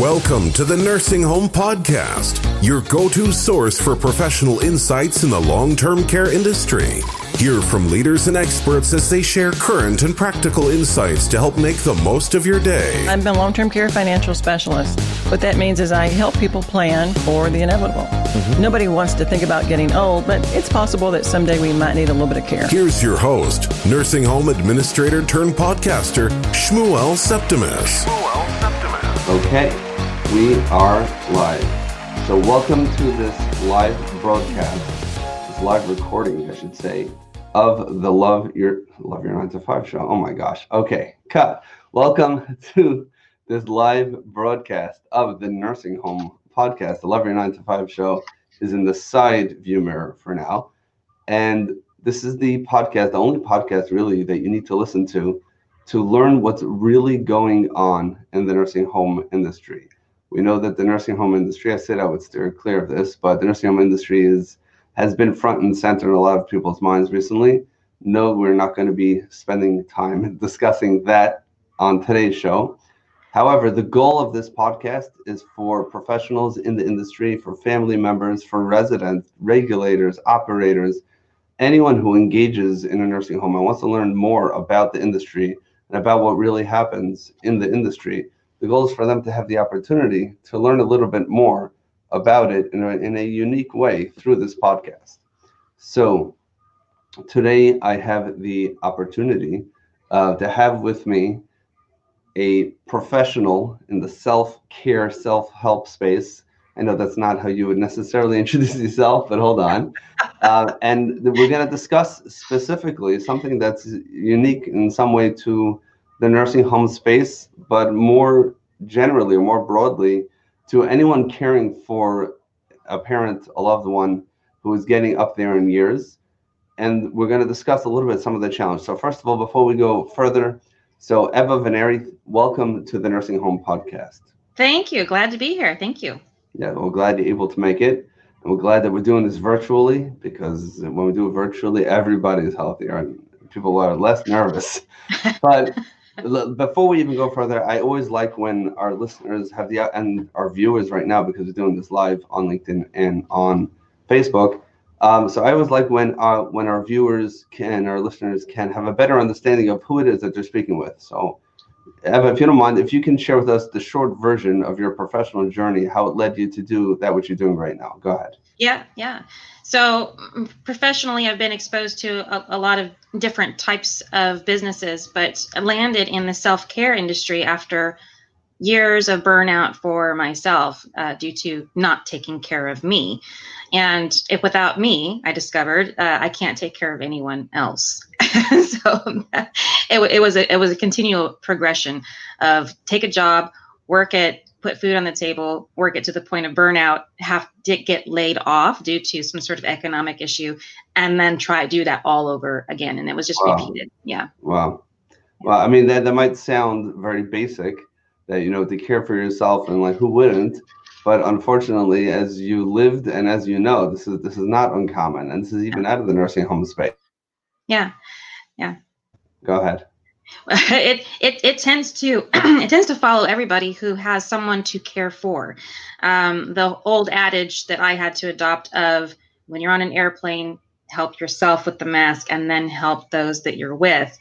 Welcome to the Nursing Home Podcast, your go to source for professional insights in the long term care industry. Hear from leaders and experts as they share current and practical insights to help make the most of your day. I'm a long term care financial specialist. What that means is I help people plan for the inevitable. Mm-hmm. Nobody wants to think about getting old, but it's possible that someday we might need a little bit of care. Here's your host, nursing home administrator turned podcaster, Shmuel Septimus. Shmuel Septimus. Okay, we are live. So, welcome to this live broadcast, this live recording, I should say, of the Love Your Love Your Nine to Five show. Oh my gosh. Okay, cut. Welcome to this live broadcast of the Nursing Home Podcast. The Love Your Nine to Five show is in the side view mirror for now, and this is the podcast, the only podcast really that you need to listen to to learn what's really going on in the nursing home industry. We know that the nursing home industry, I said I would steer clear of this, but the nursing home industry is has been front and center in a lot of people's minds recently. No, we're not going to be spending time discussing that on today's show. However, the goal of this podcast is for professionals in the industry, for family members, for residents, regulators, operators, anyone who engages in a nursing home and wants to learn more about the industry and about what really happens in the industry. The goal is for them to have the opportunity to learn a little bit more about it in a, in a unique way through this podcast. So today I have the opportunity uh, to have with me a professional in the self-care, self-help space. I know that's not how you would necessarily introduce yourself, but hold on. Uh, and we're going to discuss specifically something that's unique in some way to the nursing home space, but more generally, or more broadly, to anyone caring for a parent, a loved one who is getting up there in years. And we're going to discuss a little bit some of the challenges. So, first of all, before we go further, so Eva Vennari, welcome to the Nursing Home Podcast. Thank you. Glad to be here. Thank you. Yeah, we're glad you're able to make it. And we're glad that we're doing this virtually because when we do it virtually, everybody is healthier and people are less nervous. but before we even go further, I always like when our listeners have the and our viewers right now because we're doing this live on LinkedIn and on Facebook. Um, so I always like when uh, when our viewers can, our listeners can have a better understanding of who it is that they're speaking with. So, Eva, if you don't mind, if you can share with us the short version of your professional journey, how it led you to do that what you're doing right now. Go ahead. Yeah, yeah. So mm, professionally, I've been exposed to a, a, lot of different types of businesses, but landed in the self care industry after years of burnout for myself uh, due to not taking care of me. And if without me, I discovered uh, I can't take care of anyone else. so it, it was a it was a continual progression of take a job, work it, put food on the table, work it to the point of burnout, have to get laid off due to some sort of economic issue, and then try do that all over again. And it was just wow. repeated. Yeah. Wow. Well, I mean that that might sound very basic, that you know to care for yourself and like who wouldn't, but unfortunately, as you lived and as you know, this is this is not uncommon, and this is even out of the nursing home space. Yeah. Yeah. Go ahead. it it it tends to it tends to follow everybody who has someone to care for. Um, the old adage that I had to adopt of when you're on an airplane, help yourself with the mask and then help those that you're with.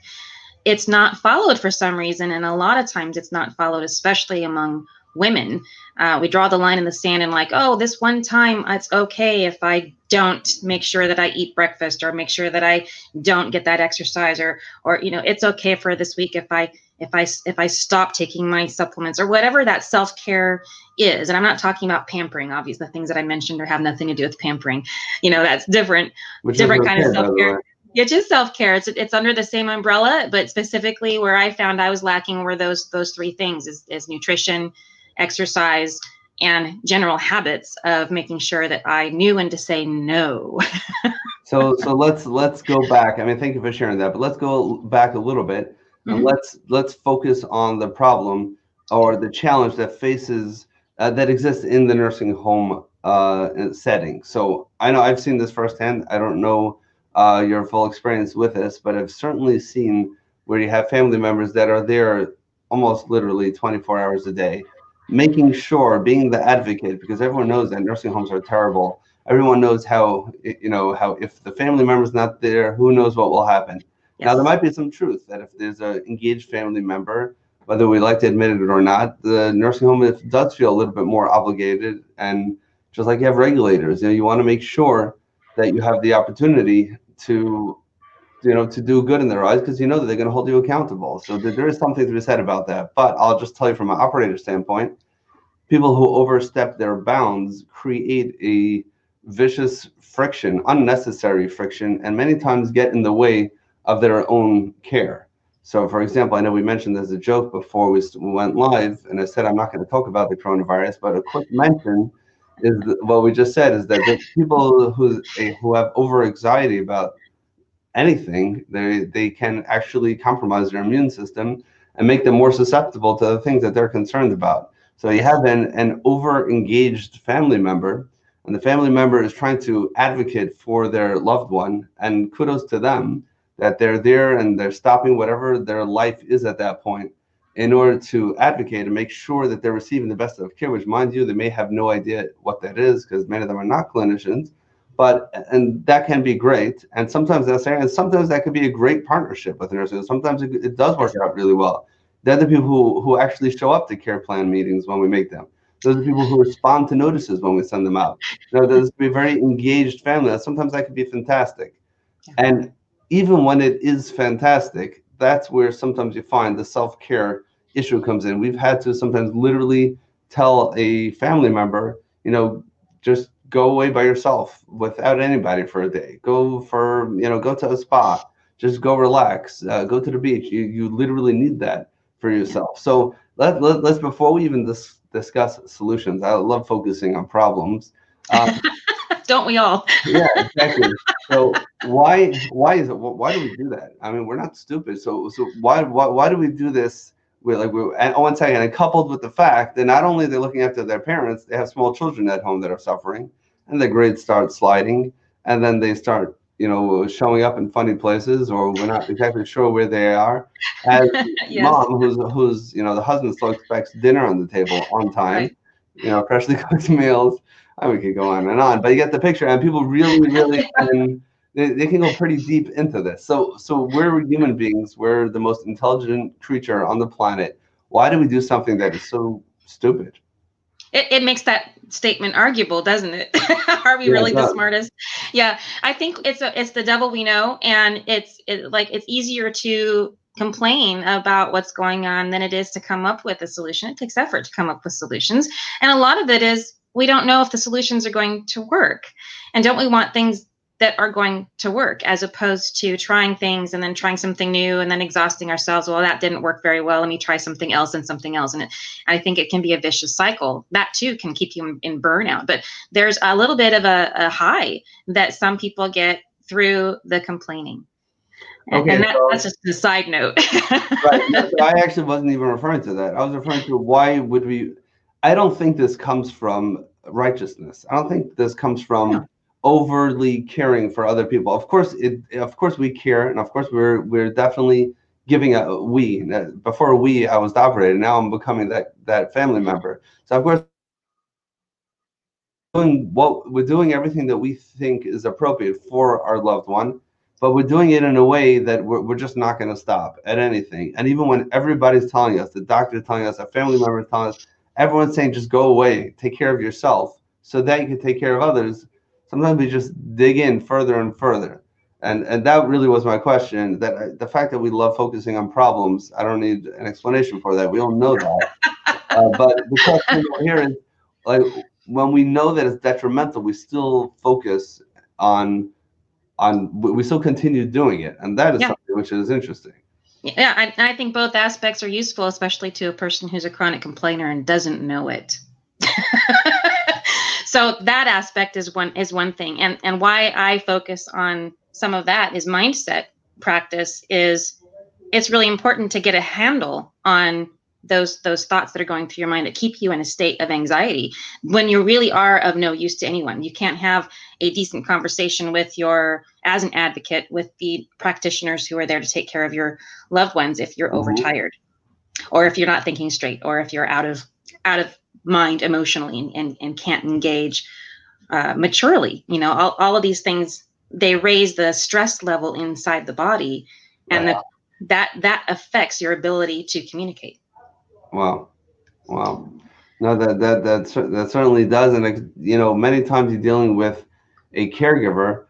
It's not followed for some reason, and a lot of times it's not followed, especially among women. Uh, we draw the line in the sand and like, oh, this one time it's okay if I don't make sure that I eat breakfast or make sure that I don't get that exercise or or you know it's okay for this week if I if I if I stop taking my supplements or whatever that self care is. And I'm not talking about pampering. Obviously, the things that I mentioned or have nothing to do with pampering. You know, that's different, Which different kind of self care. It's just self care. It's it's under the same umbrella, but specifically where I found I was lacking were those those three things: is, is nutrition, exercise, and general habits of making sure that I knew when to say no. so so let's let's go back. I mean, thank you for sharing that, but let's go back a little bit and mm-hmm. let's let's focus on the problem or the challenge that faces uh, that exists in the nursing home uh, setting. So I know I've seen this firsthand. I don't know uh, your full experience with this, but I've certainly seen where you have family members that are there almost literally 24 hours a day making sure, being the advocate, because everyone knows that nursing homes are terrible. Everyone knows how, you know, how if the family member's not there, who knows what will happen. Yes. Now, there might be some truth that if there's an engaged family member, whether we like to admit it or not, the nursing home does feel a little bit more obligated. And just like you have regulators, you know, you want to make sure that you have the opportunity to you know, to do good in their eyes because you know that they're going to hold you accountable. So there is something to be said about that. But I'll just tell you from an operator standpoint, people who overstep their bounds create a vicious friction, unnecessary friction, and many times get in the way of their own care. So, for example, I know we mentioned as a joke before we went live, and I said I'm not going to talk about the coronavirus, but a quick mention is what we just said is that people who who have over anxiety about anything, they they can actually compromise their immune system and make them more susceptible to the things that they're concerned about. So you have an, an over engaged family member, and the family member is trying to advocate for their loved one, and kudos to them that they're there and they're stopping whatever their life is at that point in order to advocate and make sure that they're receiving the best of care, which mind you, they may have no idea what that is because many of them are not clinicians but and that can be great. And sometimes that's and sometimes that could be a great partnership with nurses sometimes it, it, does work out really well. They're the people who, who actually show up to care plan meetings when we make them. Those are the people who respond to notices when we send them out. You know there's be a very engaged family sometimes that could be fantastic. And even when it is fantastic that's where sometimes you find the self-care issue comes in. We've had to sometimes literally tell a family member you know just go away by yourself without anybody for a day. Go for you know go to a spa. Just go relax. Uh, go to the beach. You you literally need that for yourself. So let, let us before we even dis- discuss solutions. I love focusing on problems. Um, Don't we all? yeah, exactly. So why why is it why do we do that? I mean, we're not stupid. So so why why why do we do this? We're like we're and one second, and coupled with the fact that not only they're looking after their parents, they have small children at home that are suffering and the grades start sliding and then they start you know showing up in funny places or we're not exactly sure where they are. As yes. mom who's who's you know the husband still expects dinner on the table on time right. you know freshly cooked meals. And we could go on and on but you get the picture and people really really can they, they can go pretty deep into this. So so we're human beings. We're the most intelligent creature on the planet. Why do we do something that is so stupid it, it makes that statement arguable, doesn't it? Are we yeah, really the smartest? Yeah, I think it's a, it's the devil we know, and it's it, like it's easier to complain about what's going on than it is to come up with a solution. It takes effort to come up with solutions, and a lot of it is we don't know if the solutions are going to work, and don't we want things that are going to work as opposed to trying things and then trying something new and then exhausting ourselves well that didn't work very well let me try something else and something else. And it, i think it can be a vicious cycle. That too can keep you in, burnout. But there's a little bit of a, a, high that some people get through the complaining. Okay, and that, so, that's just a side note. Right i actually wasn't even referring to that. I was referring to why would we i don't think this comes from righteousness. I don't think this comes from no overly caring for other people. Of course, it of course we care, and of course we're we're definitely giving a we. Uh, before we, I was the operator. Now I'm becoming that that family member. So of course, doing what we're doing everything that we think is appropriate for our loved one, but we're doing it in a way that we're, we're just not going to stop at anything. And even when everybody's telling us, the doctor's telling us, a family member telling us, everyone's saying just go away, take care of yourself, so that you can take care of others sometimes we just dig in further and further. And and that really was my question. That the fact that we love focusing on problems, I don't need an explanation for that. We all know that. uh, but the question here is like when we know that it's detrimental, we still focus on on we still continue doing it, and that is yeah. something which is interesting. Yeah, I, I think both aspects are useful, especially to a person who's a chronic complainer and doesn't know it. so that aspect is one is one thing and and why i focus on some of that is mindset practice is it's really important to get a handle on those those thoughts that are going through your mind that keep you in a state of anxiety when you really are of no use to anyone you can't have a decent conversation with your as an advocate with the practitioners who are there to take care of your loved ones if you're mm-hmm. overtired or if you're not thinking straight or if you're out of out of mind emotionally and, and and can't engage uh, maturely. You know, all, all of these things they raise the stress level inside the body, and wow. the, that that affects your ability to communicate. Wow, wow. No, that that that that certainly does, and you know, many times you're dealing with a caregiver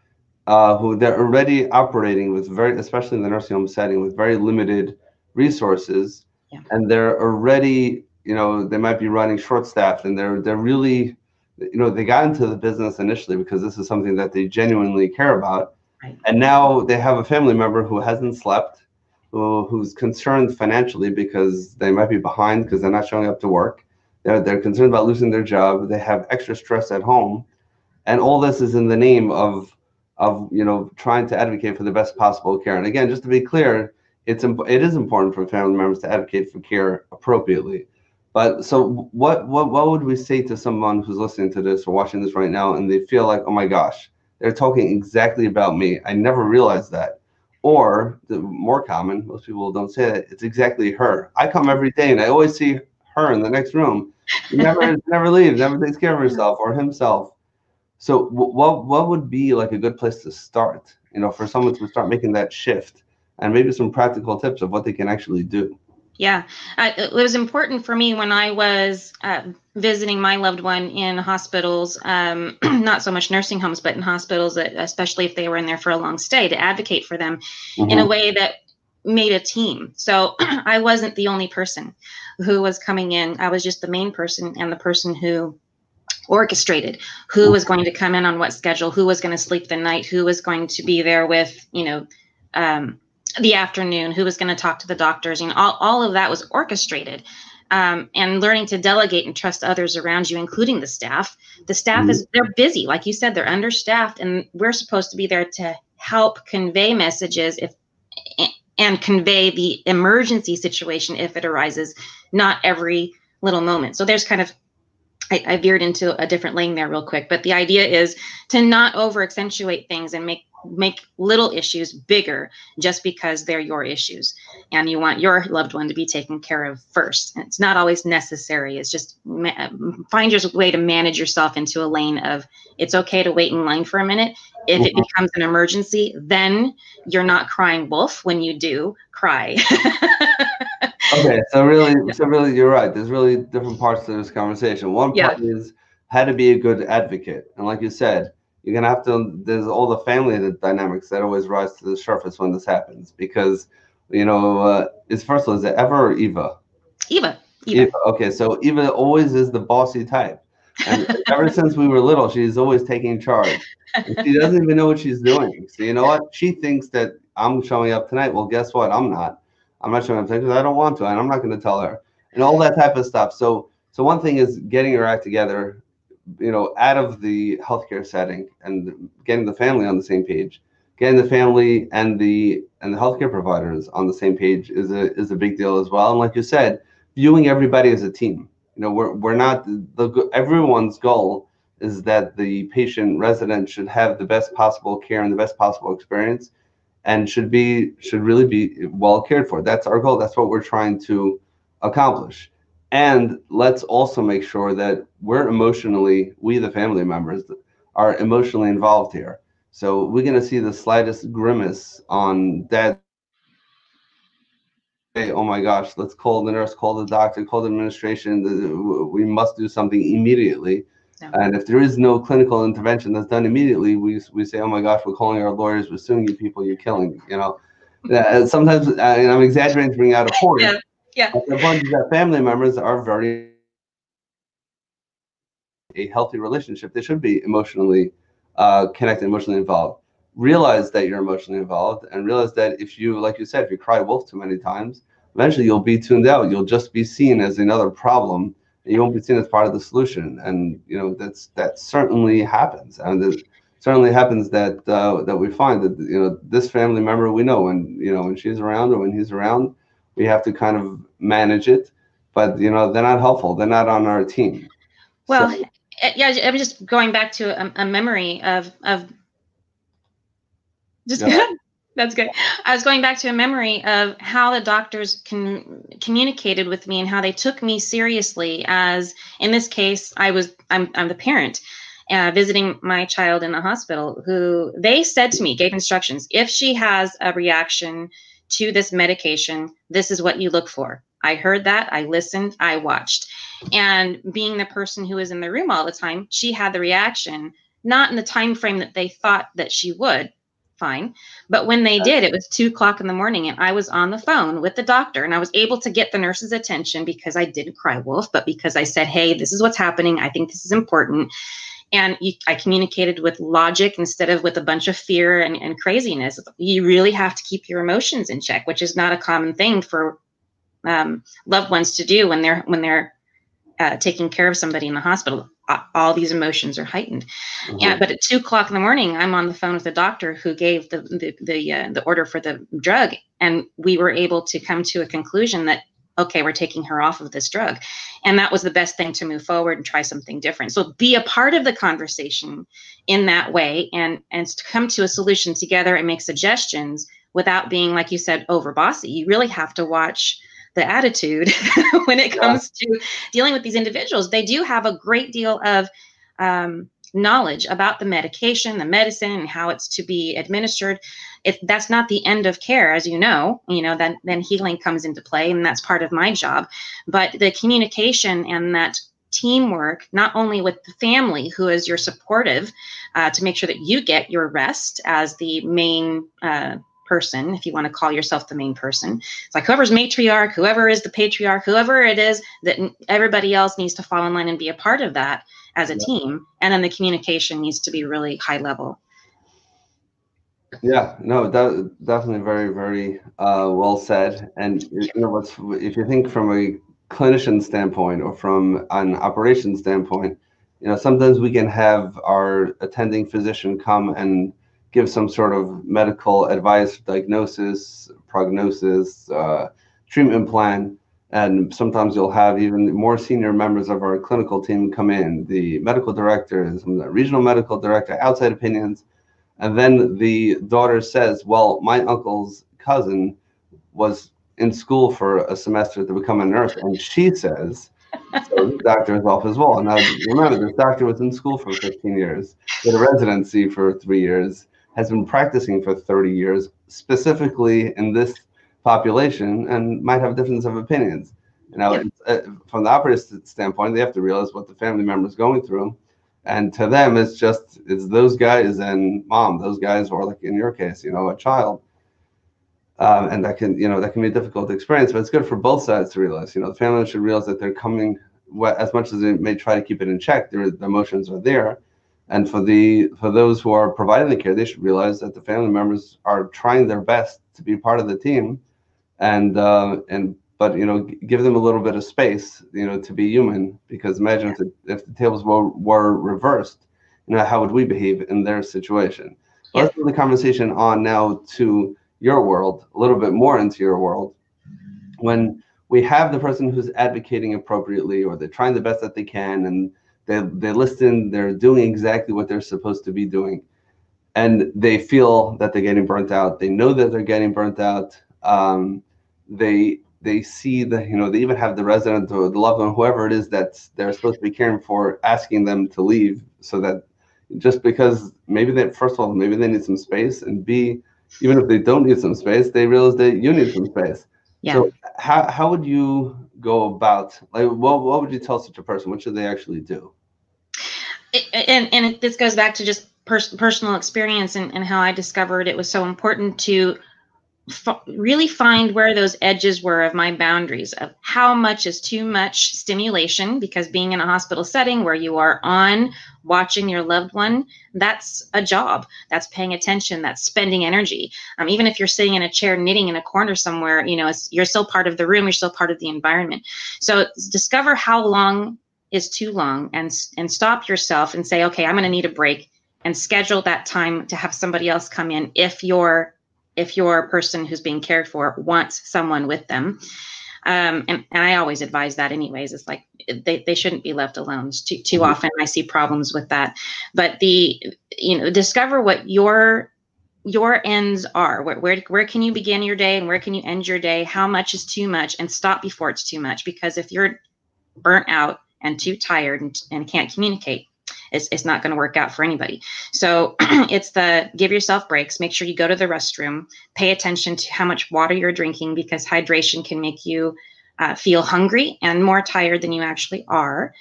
uh, who they're already operating with very, especially in the nursing home setting, with very limited resources, yeah. and they're already, you know, they might be running short-staffed, and they're they're really, you know, they got into the business initially because this is something that they genuinely care about, right. and now they have a family member who hasn't slept, who, who's concerned financially because they might be behind because they're not showing up to work. They're, they're concerned about losing their job. They have extra stress at home, and all this is in the name of of you know trying to advocate for the best possible care. And again, just to be clear, it's it is important for family members to advocate for care appropriately. But so what what what would we say to someone who's listening to this or watching this right now and they feel like, oh my gosh, they're talking exactly about me. I never realized that. Or the more common, most people don't say that, it's exactly her. I come every day and I always see her in the next room. Never never leaves, never takes care of herself or himself. So what what would be like a good place to start? You know, for someone to start making that shift, and maybe some practical tips of what they can actually do. Yeah, uh, it was important for me when I was uh, visiting my loved one in hospitals, um, not so much nursing homes, but in hospitals, especially if they were in there for a long stay, to advocate for them mm-hmm. in a mm-hmm. way that made a team. So I wasn't the only person who was coming in. I was just the main person and the person who orchestrated who was going to come in on what schedule who was going to sleep the night who was going to be there with you know um, the afternoon who was going to talk to the doctors you know all, all of that was orchestrated um, and learning to delegate and trust others around you including the staff the staff mm-hmm. is they're busy like you said they're understaffed and we're supposed to be there to help convey messages if and convey the emergency situation if it arises not every little moment so there's kind of I, I veered into a different lane there real quick, but the idea is to not over accentuate things and make make little issues bigger just because they're your issues and you want your loved one to be taken care of first and it's not always necessary it's just ma- find your way to manage yourself into a lane of it's okay to wait in line for a minute if it mm-hmm. becomes an emergency then you're not crying wolf when you do cry okay, so really, so really, you're right. There's really different parts to this conversation. One part yeah. is how to be a good advocate, and like you said, you're gonna have to. There's all the family dynamics that always rise to the surface when this happens because you know, uh, is first of all, is it Eva or Eva? Eva. Eva. Eva. Okay, so Eva always is the bossy type. And ever since we were little, she's always taking charge. And she doesn't even know what she's doing. So you know what? She thinks that I'm showing up tonight. Well, guess what? I'm not. I'm not showing up tonight because I don't want to, and I'm not going to tell her, and all that type of stuff. So, so one thing is getting your act together, you know, out of the healthcare setting and getting the family on the same page. Getting the family and the and the healthcare providers on the same page is a is a big deal as well. And like you said, viewing everybody as a team. You know, we're we're not the everyone's goal is that the patient resident should have the best possible care and the best possible experience and should be should really be well cared for. That's our goal. That's what we're trying to accomplish. And let's also make sure that we're emotionally, we the family members are emotionally involved here. So we're going to see the slightest grimace on dad. Hey, oh my gosh, let's call the nurse, call the doctor, call the administration. We must do something immediately and if there is no clinical intervention that's done immediately, we, we say, oh my gosh, we're calling our lawyers, we're suing you people, you're killing you know. Uh, sometimes, uh, and I'm exaggerating to bring out a point. Yeah. Yeah. That family members are very a healthy relationship. They should be emotionally uh, connected, emotionally involved. Realize that you're emotionally involved, and realize that if you, like you said, if you cry wolf too many times, eventually you'll be tuned out. You'll just be seen as another problem and you won't be seen as part of the solution. And you know that's that certainly happens, and it certainly happens that uh, that we find that you know this family member we know when you know when she's around or when he's around, we have to kind of manage it. But you know they're not helpful. They're not on our team. Well, so, yeah, I'm just going back to a, a memory of of just yeah. That's good. I was going back to a memory of how the doctors con- communicated with me and how they took me seriously. As in this case, I was I'm I'm the parent, uh, visiting my child in the hospital. Who they said to me, gave instructions. If she has a reaction to this medication, this is what you look for. I heard that. I listened. I watched, and being the person who was in the room all the time, she had the reaction not in the time frame that they thought that she would fine. But when they did, it was two o'clock in the morning, and I was on the phone with the doctor, and I was able to get the nurse's attention because I didn't cry wolf, but because I said, "Hey, this is what's happening. I think this is important." And you, I communicated with logic instead of with a bunch of fear and, and craziness. You really have to keep your emotions in check, which is not a common thing for um, loved ones to do when they're when they're uh, taking care of somebody in the hospital all these emotions are heightened. Mm-hmm. Yeah, but at two o'clock in the morning, I'm on the phone with the doctor who gave the the the, uh, the order for the drug, and we were able to come to a conclusion that okay, we're taking her off of this drug, and that was the best thing to move forward and try something different. So be a part of the conversation in that way, and and to come to a solution together and make suggestions without being like you said over bossy. You really have to watch the attitude when it comes yeah. to dealing with these individuals. They do have a great deal of um, knowledge about the medication, the medicine, and how it's to be administered. If that's not the end of care, as you know, you know, then then healing comes into play, and that's part of my job. But the communication and that teamwork, not only with the family who is your supportive, uh, to make sure that you get your rest as the main uh, person, if you want to call yourself the main person. It's like whoever's matriarch, whoever is the patriarch, whoever it is, that everybody else needs to fall in line and be a part of that as a yeah. team. And then the communication needs to be really high level. Yeah, no, that definitely very, very uh, well said. And you know, what's if you think from a clinician standpoint or from an operation standpoint, you know, sometimes we can have our attending physician come and give some sort of medical advice, diagnosis, prognosis, uh, treatment plan. And sometimes you'll have even more senior members of our clinical team come in, the medical director, the regional medical director, outside opinions. And then the daughter says, Well, my uncle's cousin was in school for a semester to become a nurse. And she says, so the doctor is off as well. Now, remember, this doctor was in school for 15 years, did a residency for three years, has been practicing for 30 years, specifically in this population, and might have a difference of opinions. You know, yeah. uh, from the operative standpoint, they have to realize what the family member is going through, and to them, it's just it's those guys and mom. Those guys, or like in your case, you know, a child. Um, and that can, you know, that can be a difficult experience, but it's good for both sides to realize. You know, the family should realize that they're coming, as much as they may try to keep it in check, their the emotions are there, and for the for those who are providing the care, they should realize that the family members are trying their best to be part of the team, and uh, and but you know give them a little bit of space, you know, to be human. Because imagine if the, if the tables were were reversed, you know, how would we behave in their situation? Yeah. Let's move the conversation on now to your world, a little bit more into your world. When we have the person who's advocating appropriately, or they're trying the best that they can, and they they listen. They're doing exactly what they're supposed to be doing, and they feel that they're getting burnt out. They know that they're getting burnt out. Um, they they see the you know they even have the resident or the loved one whoever it is that they're supposed to be caring for asking them to leave so that just because maybe they first of all maybe they need some space and b even if they don't need some space they realize that you need some space. Yeah. so how, how would you go about like what, what would you tell such a person? What should they actually do? And and this goes back to just pers- personal experience and, and how I discovered it was so important to f- really find where those edges were of my boundaries of how much is too much stimulation because being in a hospital setting where you are on watching your loved one that's a job. That's paying attention. That's spending energy. Um, even if you're sitting in a chair knitting in a corner somewhere you know you're still part of the room. You're still part of the environment. So discover how long is too long and and stop yourself and say okay i'm going to need a break and schedule that time to have somebody else come in if your if your person who's being cared for wants someone with them. Um, and, and i always advise that anyways. It's like they, they shouldn't be left alone. Too, too mm-hmm. often i see problems with that. But the you know discover what your your ends are. Where, where where can you begin your day and where can you end your day? How much is too much? And stop before it's too much. Because if you're burnt out and too tired and, and can't communicate it's, it's not going to work out for anybody. So it's the give yourself breaks make sure you go to the restroom pay attention to how much water you're drinking because hydration can make you uh, feel hungry and more tired than you actually are.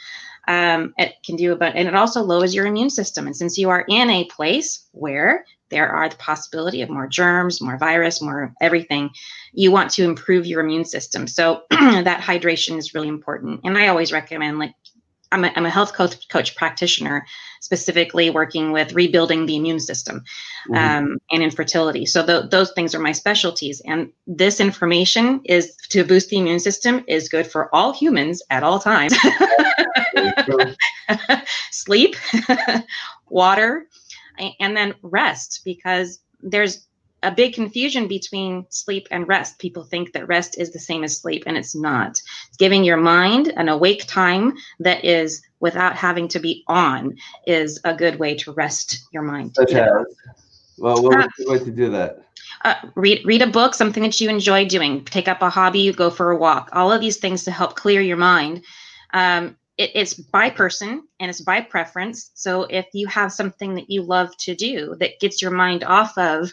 Um, it can do about and it also lowers your immune system. And since you are in a place where there are the possibility of more germs more virus more everything you want to improve your immune system. So that hydration is really important. And i always recommend like I'm a, I'm a health coach, coach practitioner, specifically working with rebuilding the immune system mm-hmm. um, and infertility. So those things are my specialties. And this information is to boost the immune system is good for all humans at all times. Sleep, water, and then rest because there's a big confusion between sleep and rest. People think that rest is the same as sleep, and it's not. It's giving your mind an awake time that is without having to be on is a good way to rest your mind. Such as, well, what would you like to do that? Uh, read read a book, something that you enjoy doing. Take up a hobby, go for a walk. All of these things to help clear your mind. Um, it, it's by person and it's by preference. So if you have something that you love to do that gets your mind off of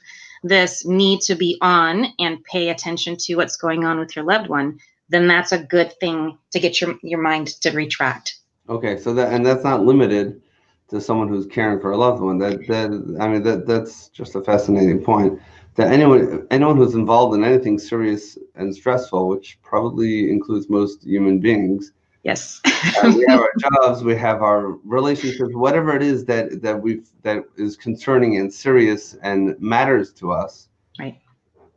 this need to be on and pay attention to what's going on with your loved one, then that's a good thing to get your your mind to retract. Okay, so that and that's not limited to someone who's caring for a loved one. That that I mean that that's just a fascinating point. That anyone anyone who's involved in anything serious and stressful, which probably includes most human beings, Yes. uh, we have our jobs, we have our relationships, whatever it is that that we that is concerning and serious and matters to us. Right.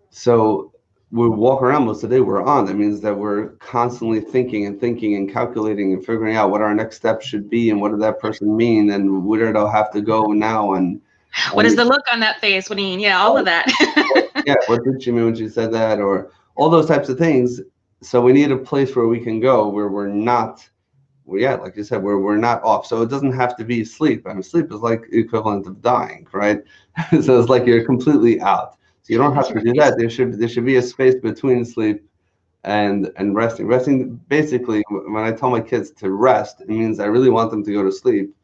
So we walk around most of the day we're on. That means that we're constantly thinking and thinking and calculating and figuring out what our next step should be and what did that person mean and where do I have to go now and what is the look on that face? What do you mean? Yeah, all of that. yeah, what did she mean when she said that? Or all those types of things so we need a place where we can go where we're not well, yeah, like you said, where we're not off. So it doesn't have to be sleep. I mean, sleep is like equivalent of dying, right? so it's like you're completely out. So you don't have to do that. There should there should be a space between sleep and and resting. Resting basically, when I tell my kids to rest, it means I really want them to go to sleep.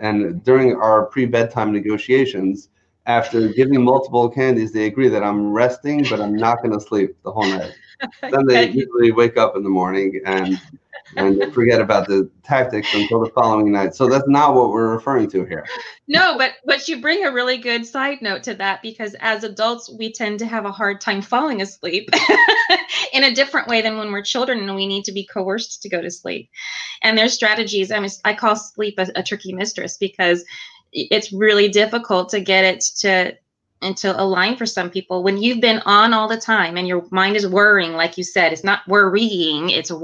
And during our pre-bedtime negotiations, after giving multiple candies, they agree that I'm resting, but I'm not going to sleep the whole night. then they usually wake up in the morning and and forget about the tactics until the following night. So that's not what we're referring to here. No, but but you bring a really good side note to that because as adults we tend to have a hard time falling asleep in a different way than when we're children and we need to be coerced to go to sleep. And there's strategies. I mean, I call sleep a, a tricky mistress because it's really difficult to get it to and to align for some people when you've been on all the time and your mind is worrying like you said it's not worrying it's a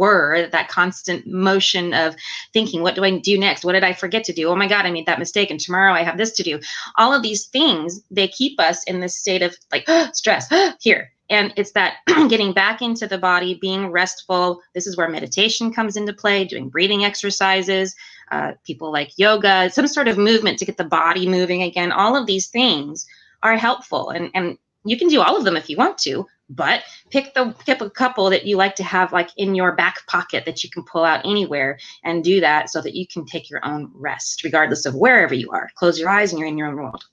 that constant motion of thinking what do i do next? What did i forget to do? Oh my god i made that mistake and tomorrow i have this to do. All of these things they keep us in this state of like stress here. And it's that getting back into the body being restful. This is where meditation comes into play doing breathing exercises uh, people like yoga some sort of movement to get the body moving again. All of these things are helpful. And and you can do all of them if you want to but pick the pick a couple that you like to have like in your back pocket that you can pull out anywhere and do that so that you can take your own rest regardless of wherever you are. Close your eyes and you're in your own world.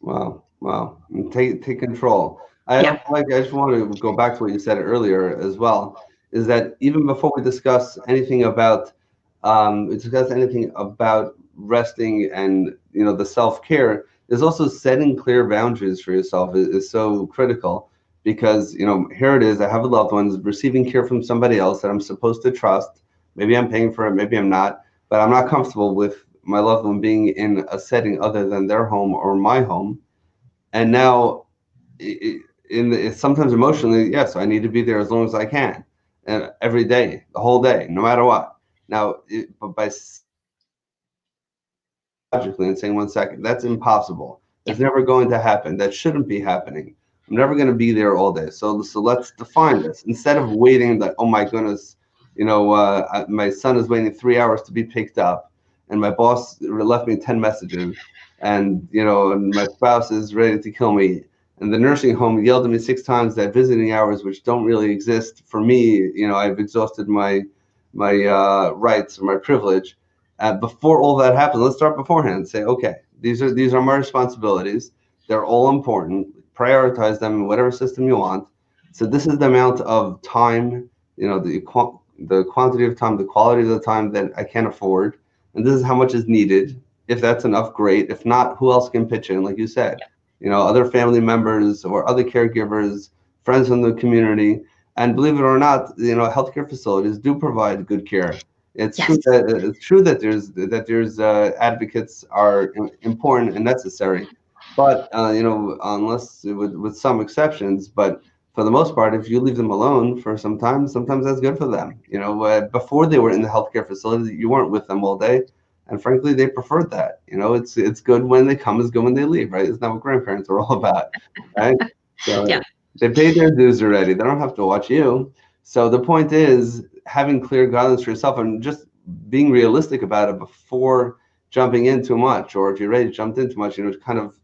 Wow. Wow. Take take control. I yeah. like i just want to go back to what you said earlier as well is that even before we discuss anything about um discuss anything about resting and you know the self-care is also setting clear boundaries for yourself is, is so critical because you know here it is i have a loved one receiving care from somebody else that i'm supposed to trust. Maybe i'm paying for it maybe i'm not but i'm not comfortable with my loved one being in a setting other than their home or my home. And now in the, sometimes emotionally yes i need to be there as long as i can and every day the whole day no matter what. Now it, but by logically and saying one second, that's impossible. It's never going to happen. That shouldn't be happening. I'm never going to be there all day. So, so let's define this instead of waiting. Like, oh my goodness, you know, uh, my son is waiting three hours to be picked up, and my boss left me ten messages, and you know, and my spouse is ready to kill me. and the nursing home yelled at me six times that visiting hours, which don't really exist for me, you know, I've exhausted my my uh, rights or my privilege. Uh, before all that happens, let's start beforehand and say, okay, these are these are my responsibilities. They're all important. Prioritize them in whatever system you want. So this is the amount of time, you know, the the quantity of time, the quality of the time that I can afford, and this is how much is needed. If that's enough, great. If not, who else can pitch in? Like you said, yeah you know, other family members or other caregivers, friends in the community. And believe it or not, you know, healthcare facilities do provide good care. It's yes. true that it's true that there's that there's uh, advocates are important and necessary, but uh, you know, unless with with some exceptions, but for the most part, if you leave them alone for some time, sometimes that's good for them. You know, uh, before they were in the healthcare facility, you weren't with them all day and frankly they preferred that you know it's it's good when they come it's good when they leave right isn't that what grandparents are all about right so yeah. they paid their dues already they don't have to watch you so the point is having clear guidance for yourself and just being realistic about it before jumping in too much or if you're ready to jump in too much you know kind of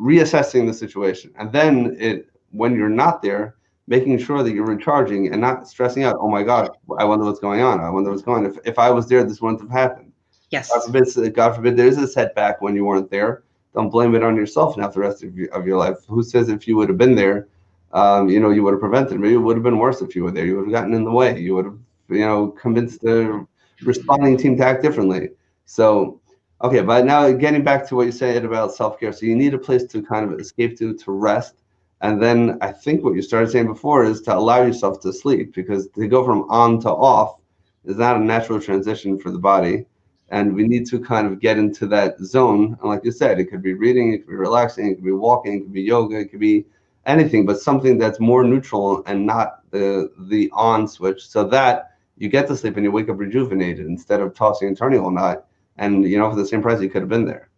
reassessing the situation and then it when you're not there making sure that you're recharging and not stressing out oh my god i wonder what's going on i wonder what's going on if, if i was there this wouldn't have happened Yes. God forbid, God forbid there's a setback when you weren't there. Don't blame it on yourself now the rest of your, of your life. Who says if you would have been there, um, you know, you would have prevented Maybe it would have been worse if you were there. You would have gotten in the way. You would have, you know, convinced the responding team to act differently. So, okay, but now getting back to what you said about self care. So you need a place to kind of escape to, to rest. And then I think what you started saying before is to allow yourself to sleep because to go from on to off is not a natural transition for the body and we need to kind of get into that zone. And like you said, it could be reading, it could be relaxing, it could be walking, it could be yoga, it could be anything, but something that's more neutral and not the the on switch, so that you get to sleep and you wake up rejuvenated instead of tossing and turning all night. And you know, for the same price, you could have been there.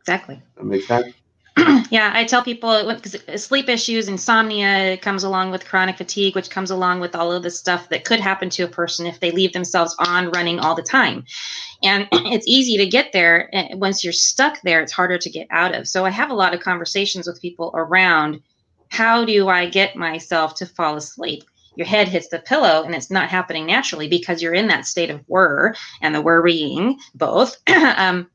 Exactly. That makes sense. yeah, I tell people uh, because uh, sleep issues, insomnia comes along with chronic fatigue, which comes along with all of the stuff that could happen to a person if they leave themselves on running all the time. And it's easy to get there. And once you're stuck there, it's harder to get out of. So I have a lot of conversations with people around how do I get myself to fall asleep? Your head hits the pillow and it's not happening naturally because you're in that state of whir and the worrying both. um,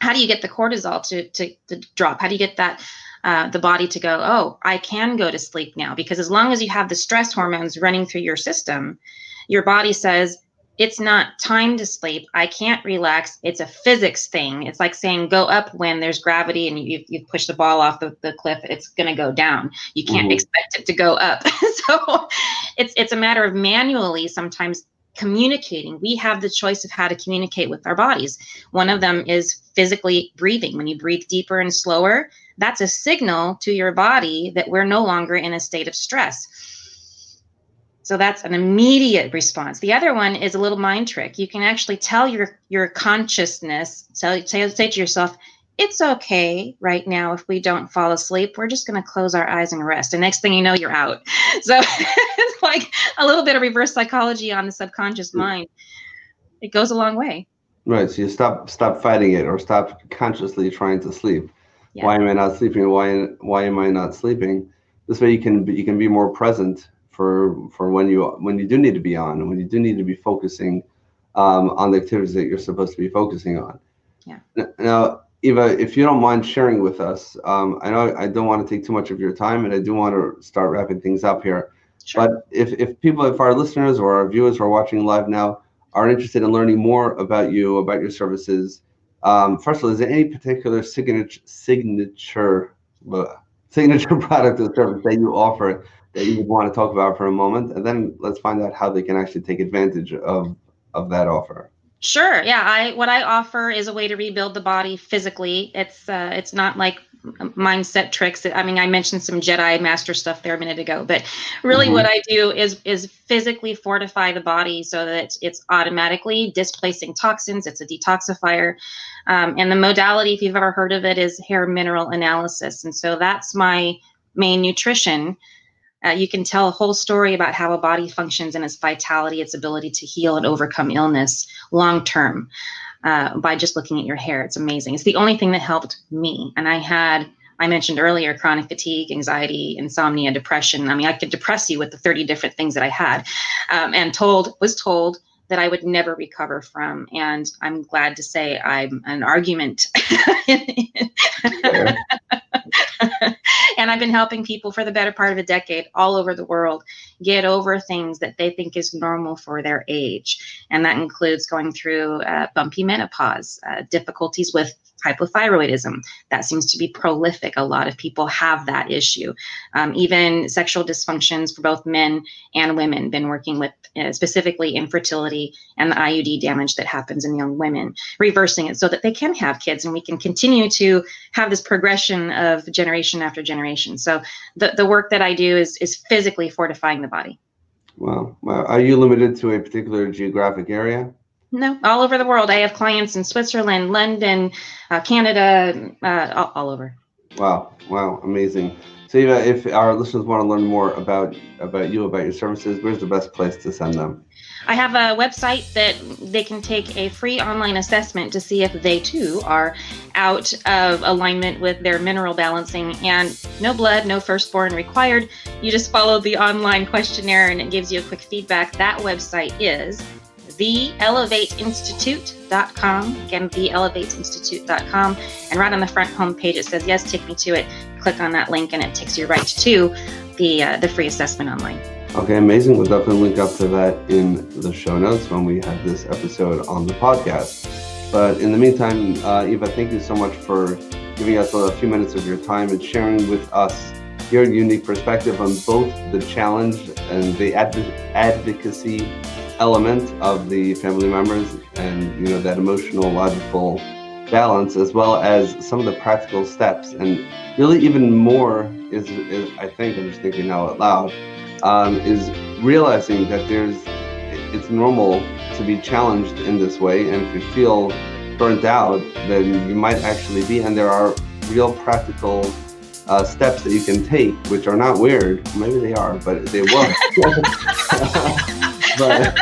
how do you get the cortisol to, to, to drop? How do you get that uh, the body to go, oh, I can go to sleep now? Because as long as you have the stress hormones running through your system, your body says, it's not time to sleep. I can't relax. It's a physics thing. It's like saying go up when there's gravity and you, you push the ball off the, the cliff, it's going to go down. You can't mm-hmm. expect it to go up. so it's, it's a matter of manually sometimes communicating. We have the choice of how to communicate with our bodies. One of them is physically breathing. When you breathe deeper and slower, that's a signal to your body that we're no longer in a state of stress. So that's an immediate response. The other one is a little mind trick. You can actually tell your your consciousness, tell, say, say to yourself, it's okay right now if we don't fall asleep. We're just going to close our eyes and rest. And next thing you know, you're out. So it's like a little bit of reverse psychology on the subconscious hmm. mind. It goes a long way. Right. So you stop stop fighting it or stop consciously trying to sleep. Yeah. Why am I not sleeping? Why why am I not sleeping? This way you can be, you can be more present for for when you when you do need to be on and when you do need to be focusing um, on the activities that you're supposed to be focusing on. Yeah. Now Eva, if you don't mind sharing with us, um, I know I don't want to take too much of your time, and I do want to start wrapping things up here. Sure. But if, if people, if our listeners or our viewers who are watching live now are interested in learning more about you, about your services, um, first of all, is there any particular signature signature signature product or service that you offer that you would want to talk about for a moment, and then let's find out how they can actually take advantage of of that offer. Sure. Yeah. I what I offer is a way to rebuild the body physically. It's uh, it's not like mindset tricks. I mean, I mentioned some Jedi master stuff there a minute ago, but really, mm-hmm. what I do is is physically fortify the body so that it's automatically displacing toxins. It's a detoxifier, um, and the modality, if you've ever heard of it, is hair mineral analysis. And so that's my main nutrition uh, you can tell a whole story about how a body functions and its vitality, its ability to heal and overcome illness long term uh, by just looking at your hair. It's amazing. It's the only thing that helped me. And I had I mentioned earlier chronic fatigue, anxiety, insomnia, depression. I mean, I could depress you with the 30 different things that I had um, and told, was told that I would never recover from. And I'm glad to say I'm an argument. and I've been helping people for the better part of a decade all over the world get over things that they think is normal for their age. And that includes going through uh, bumpy menopause, uh, difficulties with hypothyroidism. That seems to be prolific. A lot of people have that issue. Um, even sexual dysfunctions for both men and women, been working with uh, specifically infertility and the IUD damage that happens in young women, reversing it so that they can have kids and we can continue to have this progression of generation after generation. So the, the work that I do is, is physically fortifying the body. Wow. Are you limited to a particular geographic area? No, all over the world. I have clients in Switzerland, London, uh, Canada, uh, all, all, over. Wow, wow, amazing. So, Eva, if our listeners want to learn more about about you, about your services, where's the best place to send them? I have a website that they can take a free online assessment to see if they too are out of alignment with their mineral balancing. And no blood, no firstborn required. You just follow the online questionnaire and it gives you a quick feedback. That website is theelevateinstitute.com. Again, theelevateinstitute.com. And right on the front homepage, it says, Yes, take me to it. Click on that link, and it takes you right to the, uh, the free assessment online. Okay, amazing. We'll definitely link up to that in the show notes when we have this episode on the podcast. But in the meantime, uh, Eva, thank you so much for giving us a few minutes of your time and sharing with us your unique perspective on both the challenge and the adv- advocacy element of the family members and you know that emotional logical balance as well as some of the practical steps. And really even more is, is i think i'm just thinking now out loud um, is realizing that there's it's normal to be challenged in this way. And if you feel burnt out then you might actually be and there are real practical uh, steps that you can take which are not weird. Maybe they are but they work but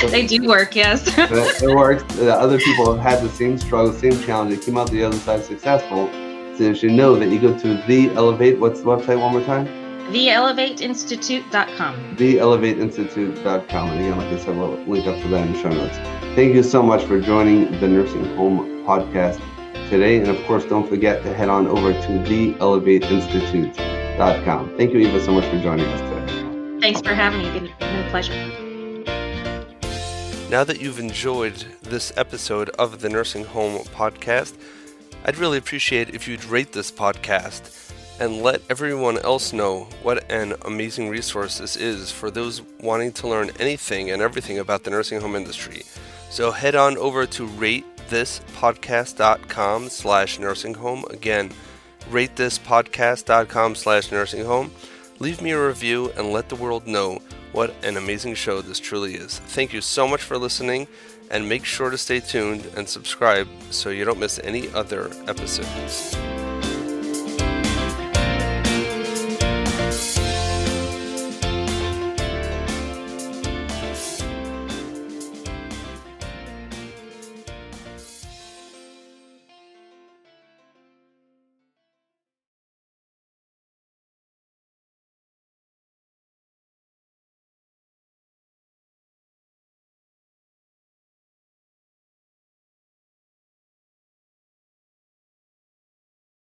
they do work, yes. it works. Uh, other people have had the same struggle, same challenge. They came out the other side successful. So you should know that you go to the Elevate. What's the website one more time? TheElevateInstitute.com. TheElevateInstitute.com. And again, like I said, we'll link up to that in the show notes. Thank you so much for joining the Nursing Home Podcast today. And of course, don't forget to head on over to TheElevateInstitute.com. Thank you, Eva, so much for joining us today. Thanks for having me. It's been a pleasure. Now that you've enjoyed this episode of the Nursing Home Podcast, I'd really appreciate if you'd rate this podcast and let everyone else know what an amazing resource this is for those wanting to learn anything and everything about the nursing home industry. So head on over to ratethispodcast.com slash nursing home. Again, ratethispodcast.com slash nursing home leave me a review, and let the world know what an amazing show this truly is. Thank you so much for listening, and make sure to stay tuned and subscribe so you don't miss any other episodes.